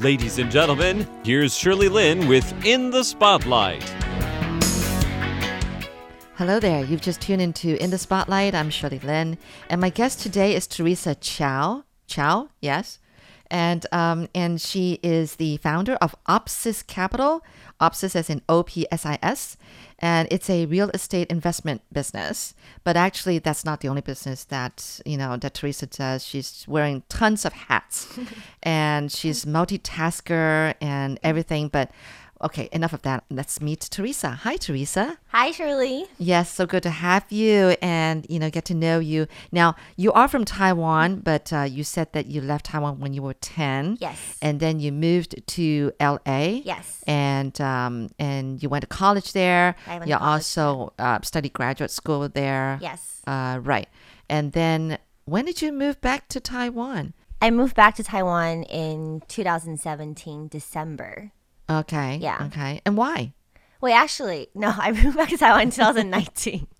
Ladies and gentlemen, here's Shirley Lin with In the Spotlight. Hello there. You've just tuned into In the Spotlight. I'm Shirley Lin, and my guest today is Teresa Chiao. Chiao, yes, and um, and she is the founder of Opsis Capital. Opsis as in O P S I S, and it's a real estate investment business. But actually, that's not the only business that you know that Teresa does. She's wearing tons of hats, and she's multitasker and everything. But okay, enough of that. Let's meet Teresa. Hi, Teresa. Hi, Shirley. Yes, so good to have you and you know get to know you. Now you are from Taiwan, but uh, you said that you left Taiwan when you were ten. Yes. And then you moved to L.A. Yes. And um, and you went to college there. I went you to college also uh, studied graduate school there. Yes. Uh, right. And then when did you move back to Taiwan? I moved back to Taiwan in 2017, December. Okay. Yeah. Okay. And why? Wait, actually, no, I moved back to Taiwan in 2019.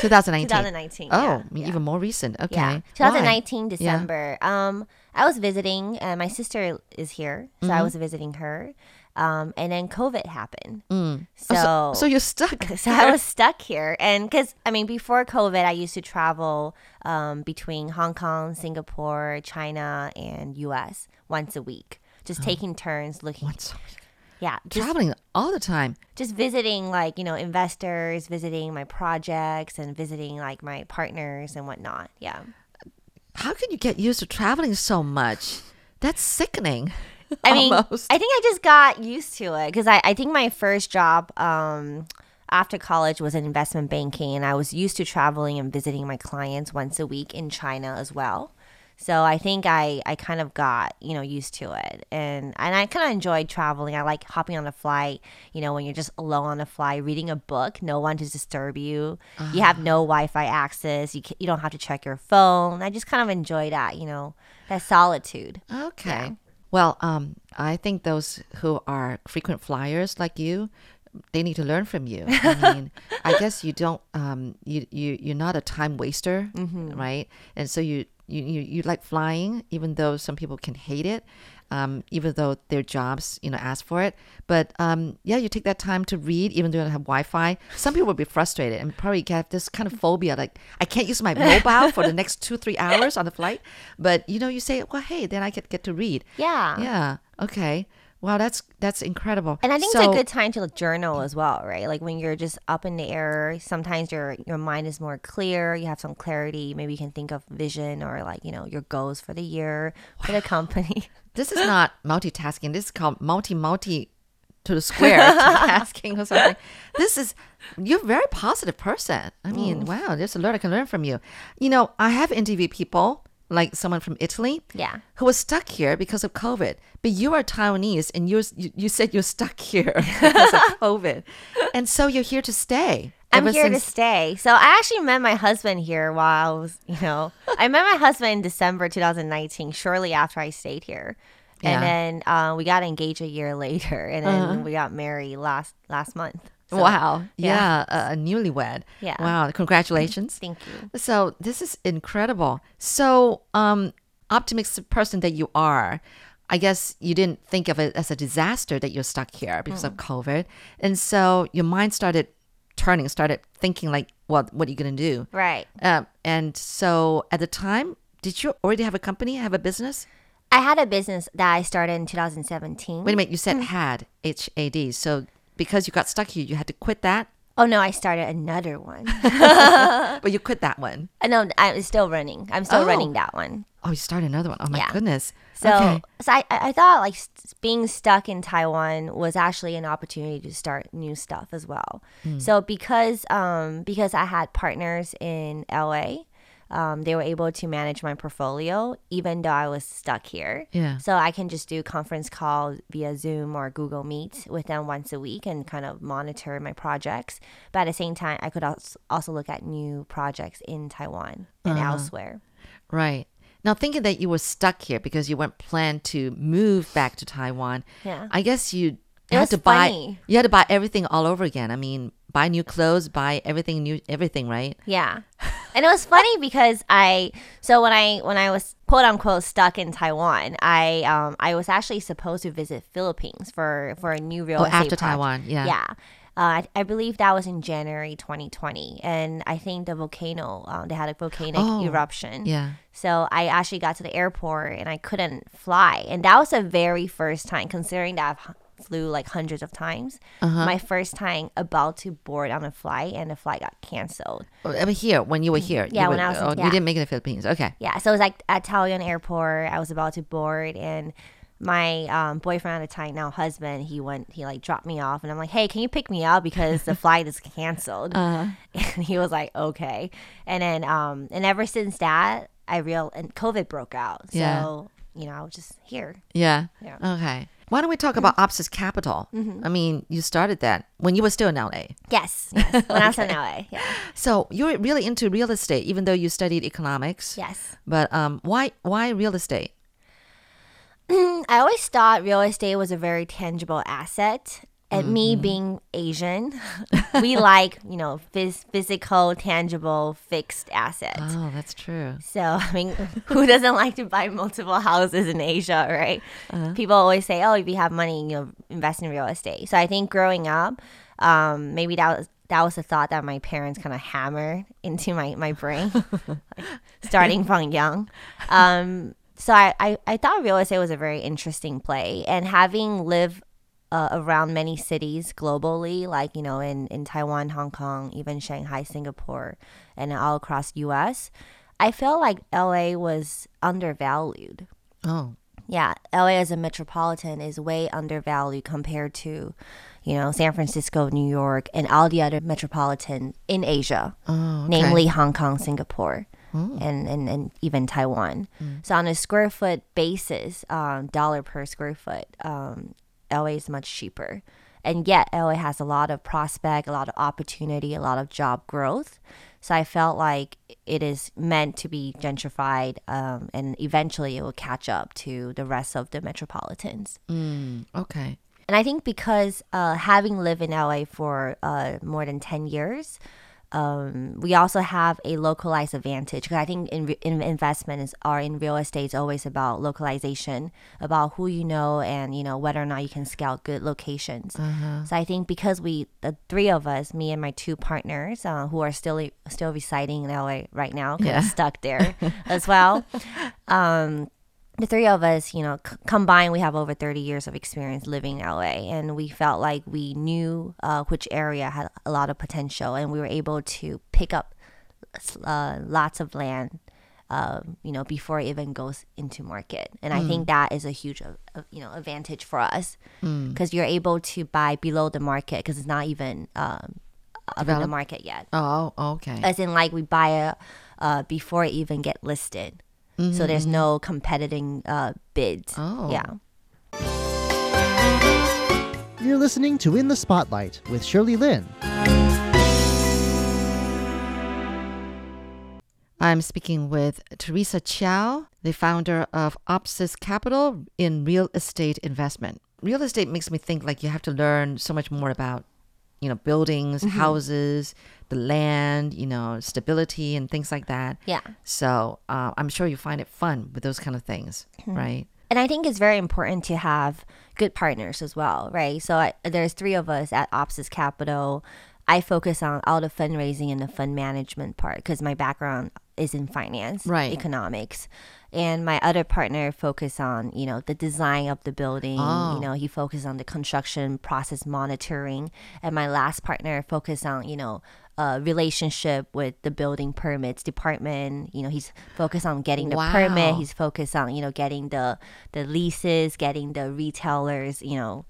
2019. 2019. Oh, yeah, even yeah. more recent. Okay. Yeah, Why? 2019 December. Um, I was visiting, and my sister is here, so Mm-hmm. I was visiting her. Um, and then COVID happened. Mm. So, Oh, so, so you're stuck. so I was stuck here, and because I mean, before COVID, I used to travel um, between Hong Kong, Singapore, China, and U.S. once a week, just taking turns looking. Oh. Once a week. Yeah, just, Traveling all the time. just visiting like you know investors, visiting my projects, and visiting like my partners and whatnot. Yeah. How can you get used to traveling so much? That's sickening. I mean, Almost. I think I just got used to it because I, I think my first job um, after college was in investment banking, and I was used to traveling and visiting my clients once a week in China as well. So I think I, I kind of got you know used to it, and and I kind of enjoyed traveling. I like hopping on a flight, you know, when you're just alone on a flight, reading a book, no one to disturb you. You have no Wi-Fi access. You ca you don't have to check your phone. I just kind of enjoy that, you know, that solitude. Okay. Well, um, I think those who are frequent flyers like you, they need to learn from you. I mean, I guess you don't, um, you you you're not a time waster, right? And so you you you you like flying, even though some people can hate it. Um, even though their jobs, you know, ask for it, but um, yeah, you take that time to read, even though you don't have Wi-Fi. Some people will be frustrated and probably get this kind of phobia, like I can't use my mobile for the next two, three hours on the flight. But you know, you say, well, hey, then I get get to read. Yeah. Yeah. Okay. Wow, that's that's incredible. And I think so, it's a good time to like, journal as well, right? Like when you're just up in the air, sometimes your your mind is more clear. You have some clarity. Maybe you can think of vision or like you know your goals for the year for the company. This is not multitasking. This is called multi multi to the square tasking or something. This is you're a very positive person. I mean, Mm. wow, there's a lot I can learn from you. You know, I have interviewed people like someone from Italy. Yeah. Who was stuck here because of COVID. But you are Taiwanese and you you said you're stuck here because of COVID. And so you're here to stay. I'm here to stay. So I actually met my husband here while I was, you know, I met my husband in December 2019, shortly after I stayed here. Yeah. Uh-huh. And then uh, we got engaged a year later, and then we got married last last month. So, wow. yeah. Yeah. A, newlywed. Yeah. Wow. Congratulations. Thank you. So this is incredible. So, um, optimistic person that you are, I guess you didn't think of it as a disaster that you're stuck here because of COVID, and so your mind started turning, started thinking like, what what are you gonna do? Right. Um, and so at the time, did you already have a company, have a business? I had a business that I started in 2017. Wait a minute, you said Mm. had H A D. So because you got stuck here, you had to quit that, Oh no, I started another one. but you quit that one. Uh, no, I'm still running. I'm still Oh. running that one. Oh, you started another one. Oh my Yeah. goodness. So, okay. so I, I thought like being stuck in Taiwan was actually an opportunity to start new stuff as well. Hmm. So because um because I had partners in LA, um, they were able to manage my portfolio even though I was stuck here. Yeah. So I can just do conference calls via Zoom or Google Meet with them once a week and kind of monitor my projects. But at the same time, I could als- also look at new projects in Taiwan and Uh-huh. elsewhere. Right. Now, thinking that you were stuck here because you weren't planned to move back to Taiwan, Yeah. I guess you you had to buy funny. you had to buy everything all over again. I mean, buy new clothes, buy everything new, everything, right? Yeah. And it was funny because I so when I when I was quote unquote stuck in Taiwan, I um I was actually supposed to visit Philippines for for a new real Oh, estate after project. Taiwan, yeah. Yeah. Uh, I, I believe that was in January 2020, and I think the volcano uh, they had a volcanic Oh, eruption. Yeah. So I actually got to the airport and I couldn't fly, and that was the very first time, considering that I've flew like hundreds of times. Uh-huh. My first time about to board on a flight, and the flight got canceled. Oh, here when you were here. Yeah, when were- I was oh, you didn't make it to the Philippines. Okay. Yeah, so it was like Italian Airport. I was about to board, and my um, boyfriend at the time, now husband, he went, he like dropped me off, and I'm like, hey, can you pick me up because the flight is canceled? Uh-huh. And he was like, okay. And then, um, and ever since that, I real and COVID broke out. So Yeah. you know, I was just here. Yeah. Yeah. Okay. Why don't we talk about Opsis Capital? I mean, you started that when you were still in LA. Yes, yes. When I was in LA, yeah, So you're really into real estate, even though you studied economics. yes. But um, why why real estate? I always thought real estate was a very tangible asset. And Mm-hmm. me being Asian, we like, you know, phys- physical, tangible, fixed assets. Oh, that's true. So, I mean, who doesn't like to buy multiple houses in Asia, right? Uh-huh. People always say, oh, if you have money, you know, invest in real estate. So I think growing up, um, maybe that was that was a thought that my parents kind of hammered into my, my brain, like, starting from young. Um, so I, I, I thought real estate was a very interesting play. And having lived uh, around many cities globally, like you know in in Taiwan, Hong Kong, even Shanghai, Singapore, and all across U.S. I felt like LA was undervalued. Oh, Yeah, LA as a metropolitan is way undervalued compared to, you know, San Francisco, New York, and all the other metropolitan in Asia, oh, okay. namely Hong Kong, Singapore, and, and, and even Taiwan. So on a square foot basis, um, dollar per square foot, um, LA is much cheaper. And yet LA has a lot of prospect, a lot of opportunity, a lot of job growth. So I felt like it is meant to be gentrified, um, and eventually it will catch up to the rest of the metropolitans. Mm, okay. And I think because uh, having lived in LA for uh, more than 10 years, um, we also have a localized advantage. Because I think in, in investment is, or in real estate is always about localization, about who you know and, you know, whether or not you can scout good locations. So I think because we, the three of us, me and my two partners, uh, who are still still residing in LA right now, kind Yeah. of stuck there as well. Um, the three of us, you know, c- combined, we have over 30 years of experience living in LA. And we felt like we knew uh, which area had a lot of potential. And we were able to pick up uh, lots of land, uh, you know, before it even goes into market. And I think that is a huge, uh, uh, you know, advantage for us because you're able to buy below the market because it's not even um, up in the market yet Oh, okay. as in like we buy it uh, before it even get listed so there's no competing uh, bids Oh. yeah You're listening to In the Spotlight with Shirley Lin. I'm speaking with Teresa Chiao, the founder of Opsis Capital in real estate investment. Real estate makes me think like you have to learn so much more about, you know, buildings, houses, the land, you know, stability and things like that. yeah. So uh, I'm sure you find it fun with those kind of things, right? and i think it's very important to have good partners as well right? So I, there's three of us at opsis capital i focus on all the fundraising and the fund management part because my background is in finance Right. economics and my other partner focus on you know the design of the building Oh. you know he focused on the construction process monitoring and my last partner focused on you know uh, relationship with the building permits department you know he's focused on getting the permit he's focused on you know getting the the leases getting the retailers you know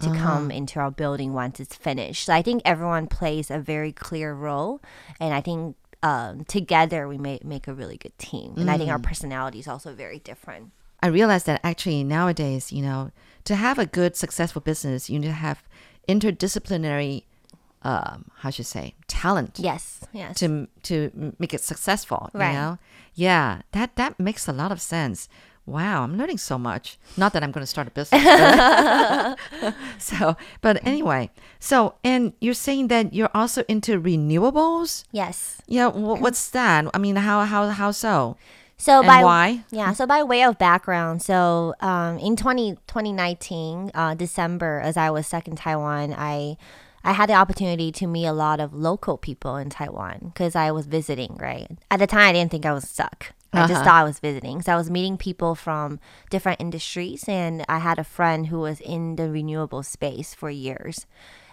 to come into our building once it's finished so i think everyone plays a very clear role and i think um, together we may make a really good team and i think our personality is also very different I realized that actually nowadays, you know, to have a good, successful business, you need to have interdisciplinary, um, how should I say, talent yes yes to to make it successful. Right. You know, yeah, that that makes a lot of sense. Wow, I'm learning so much. Not that I'm going to start a business. but- so, but anyway, so and you're saying that you're also into renewables. Yes. Yeah, wh- what's that? I mean, how how how so? So And by why? Yeah, so by way of background, so um, in 20, 2019, uh, December, as I was stuck in Taiwan, I I had the opportunity to meet a lot of local people in Taiwan because I was visiting, right? At the time, I didn't think I was stuck. I just Uh-huh. thought I was visiting. So I was meeting people from different industries, and I had a friend who was in the renewable space for years.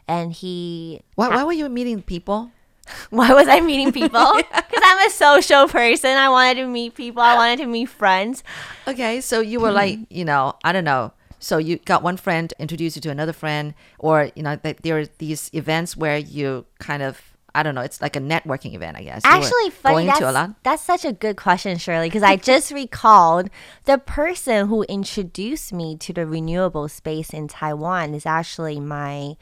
And he Why why were you meeting people? why was I meeting people? Because I'm a social person. I wanted to meet people. I wanted to meet friends. Okay, so you were like, you know, I don't know. So you got one friend introduce you to another friend, or you know, that there are these events where you kind of, I don't know, it's like a networking event, I guess. Actually, funny. going That's, to a lot. that's such a good question, Shirley, because I just recalled the person who introduced me to the renewable space in Taiwan is actually my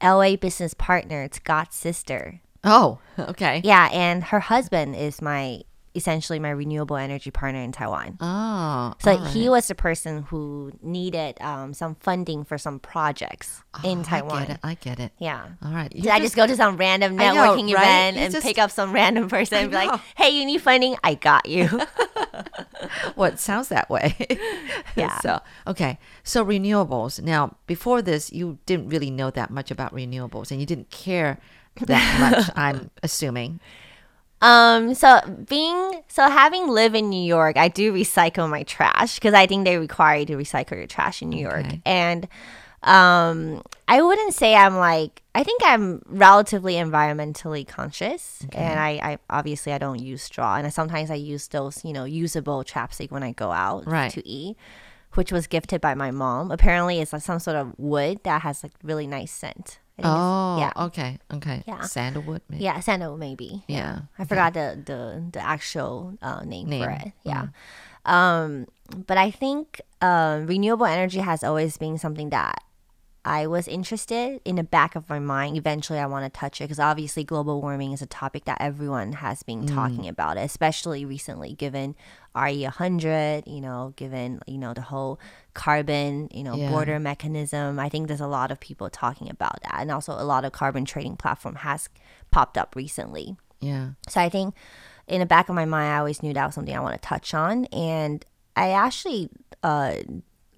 LA business partner. It's God's sister. Oh, okay. Yeah, and her husband is my essentially my renewable energy partner in Taiwan. Oh, So all he was the person who needed um, some funding for some projects in Oh, Taiwan. I get it. I get it. Yeah. All right. Did I just go to some random I know, networking right? event You and just- pick up some random person and be like, hey, you need funding? I got you. Well, it sounds that way. Yeah. So, okay. So, renewables. Now, before this, you didn't really know that much about renewables and you didn't care that much, I'm assuming. Um, so being so having lived in New York, I do recycle my trash because I think they require you to recycle your trash in New York. Okay. And um I wouldn't say I'm like I think I'm relatively environmentally conscious and I, I obviously I don't use straw and I, sometimes I use those, you know, usable chapstick when I go out Right. to eat. Which was gifted by my mom. Apparently, it's like some sort of wood that has like really nice scent. I think it's- Oh, yeah, okay. Okay. Yeah. Sandalwood, maybe. yeah, sandalwood maybe. Yeah. I forgot the the the actual uh, name, Name. for it. Yeah. Um, but I think um, renewable energy has always been something that I was interested in the back of my mind. Eventually, I want to touch it because obviously global warming is a topic that everyone has been talking about, especially recently, given RE 100. You know, given you know the whole carbon you know Yeah. border mechanism. I think there's a lot of people talking about that, and also a lot of carbon trading platform has popped up recently. Yeah. So I think in the back of my mind, I always knew that was something I want to touch on. And I actually uh,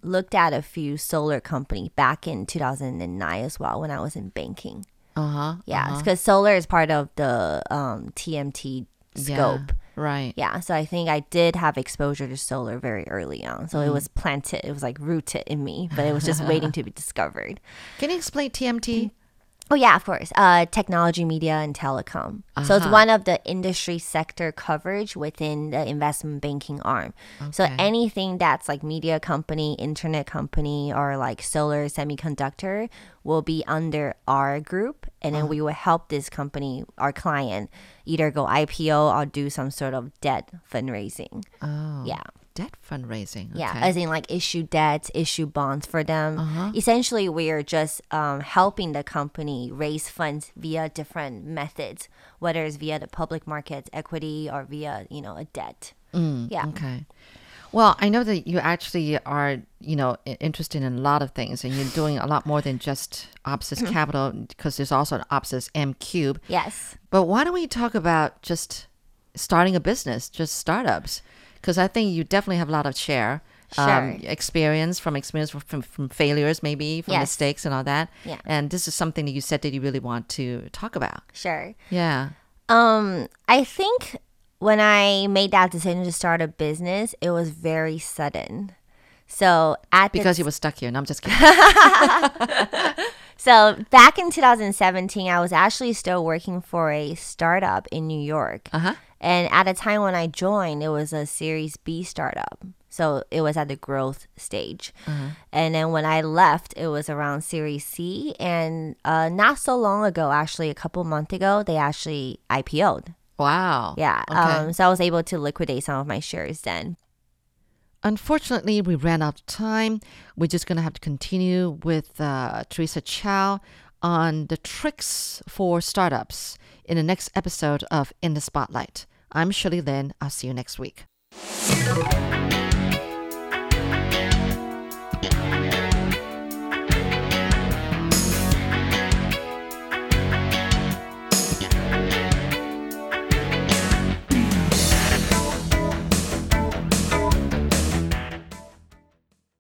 looked at a few solar company back in 2009 as well when I was in banking. Uh huh. Yeah, because solar is part of the um, TMT scope. Right. Yeah, so I think I did have exposure to solar very early on. So it was planted, it was like rooted in me, but it was just waiting to be discovered. Can you explain TMT? Oh yeah, of course. Uh, technology, media, and telecom. So it's Uh-huh. one of the industry sector coverage within the investment banking arm. So anything that's like media company, internet company, or like solar semiconductor will be under our group, and Uh-huh. then we will help this company, our client, either go IPO or do some sort of debt fundraising. Oh. Yeah. Debt fundraising. Yeah, okay. as in like issue debts, issue bonds for them. Uh-huh. Essentially, we are just um, helping the company raise funds via different methods, whether it's via the public markets, equity, or via you know a debt. Mm, yeah. Okay. Well, I know that you actually are, you know, interested in a lot of things, and you're doing a lot more than just Opsis Capital, because there's also an Opsis M Cube. Yes. But why don't we talk about just starting a business, just startups? Because I think you definitely have a lot of share. um, Sure. experience from experience from, from, failures maybe from Yes. mistakes and all that Yeah. and this is something that you said that you really want to talk about Sure. yeah Um, I think when I made that decision to start a business, it was very sudden. So at because you were stuck here and i'm just kidding So back in 2017, I was actually still working for a startup in New York. Uh-huh. And at a time when I joined, it was a Series B startup. So it was at the growth stage. And then when I left, it was around Series C. And uh, not so long ago, actually, a couple months ago, they actually IPO'd. wow Yeah. okay. Um, so I was able to liquidate some of my shares then. Unfortunately, we ran out of time. We're just going to have to continue with uh, Teresa Chiao on the tricks for startups in the next episode of In the Spotlight. I'm Shirley Lin. I'll see you next week.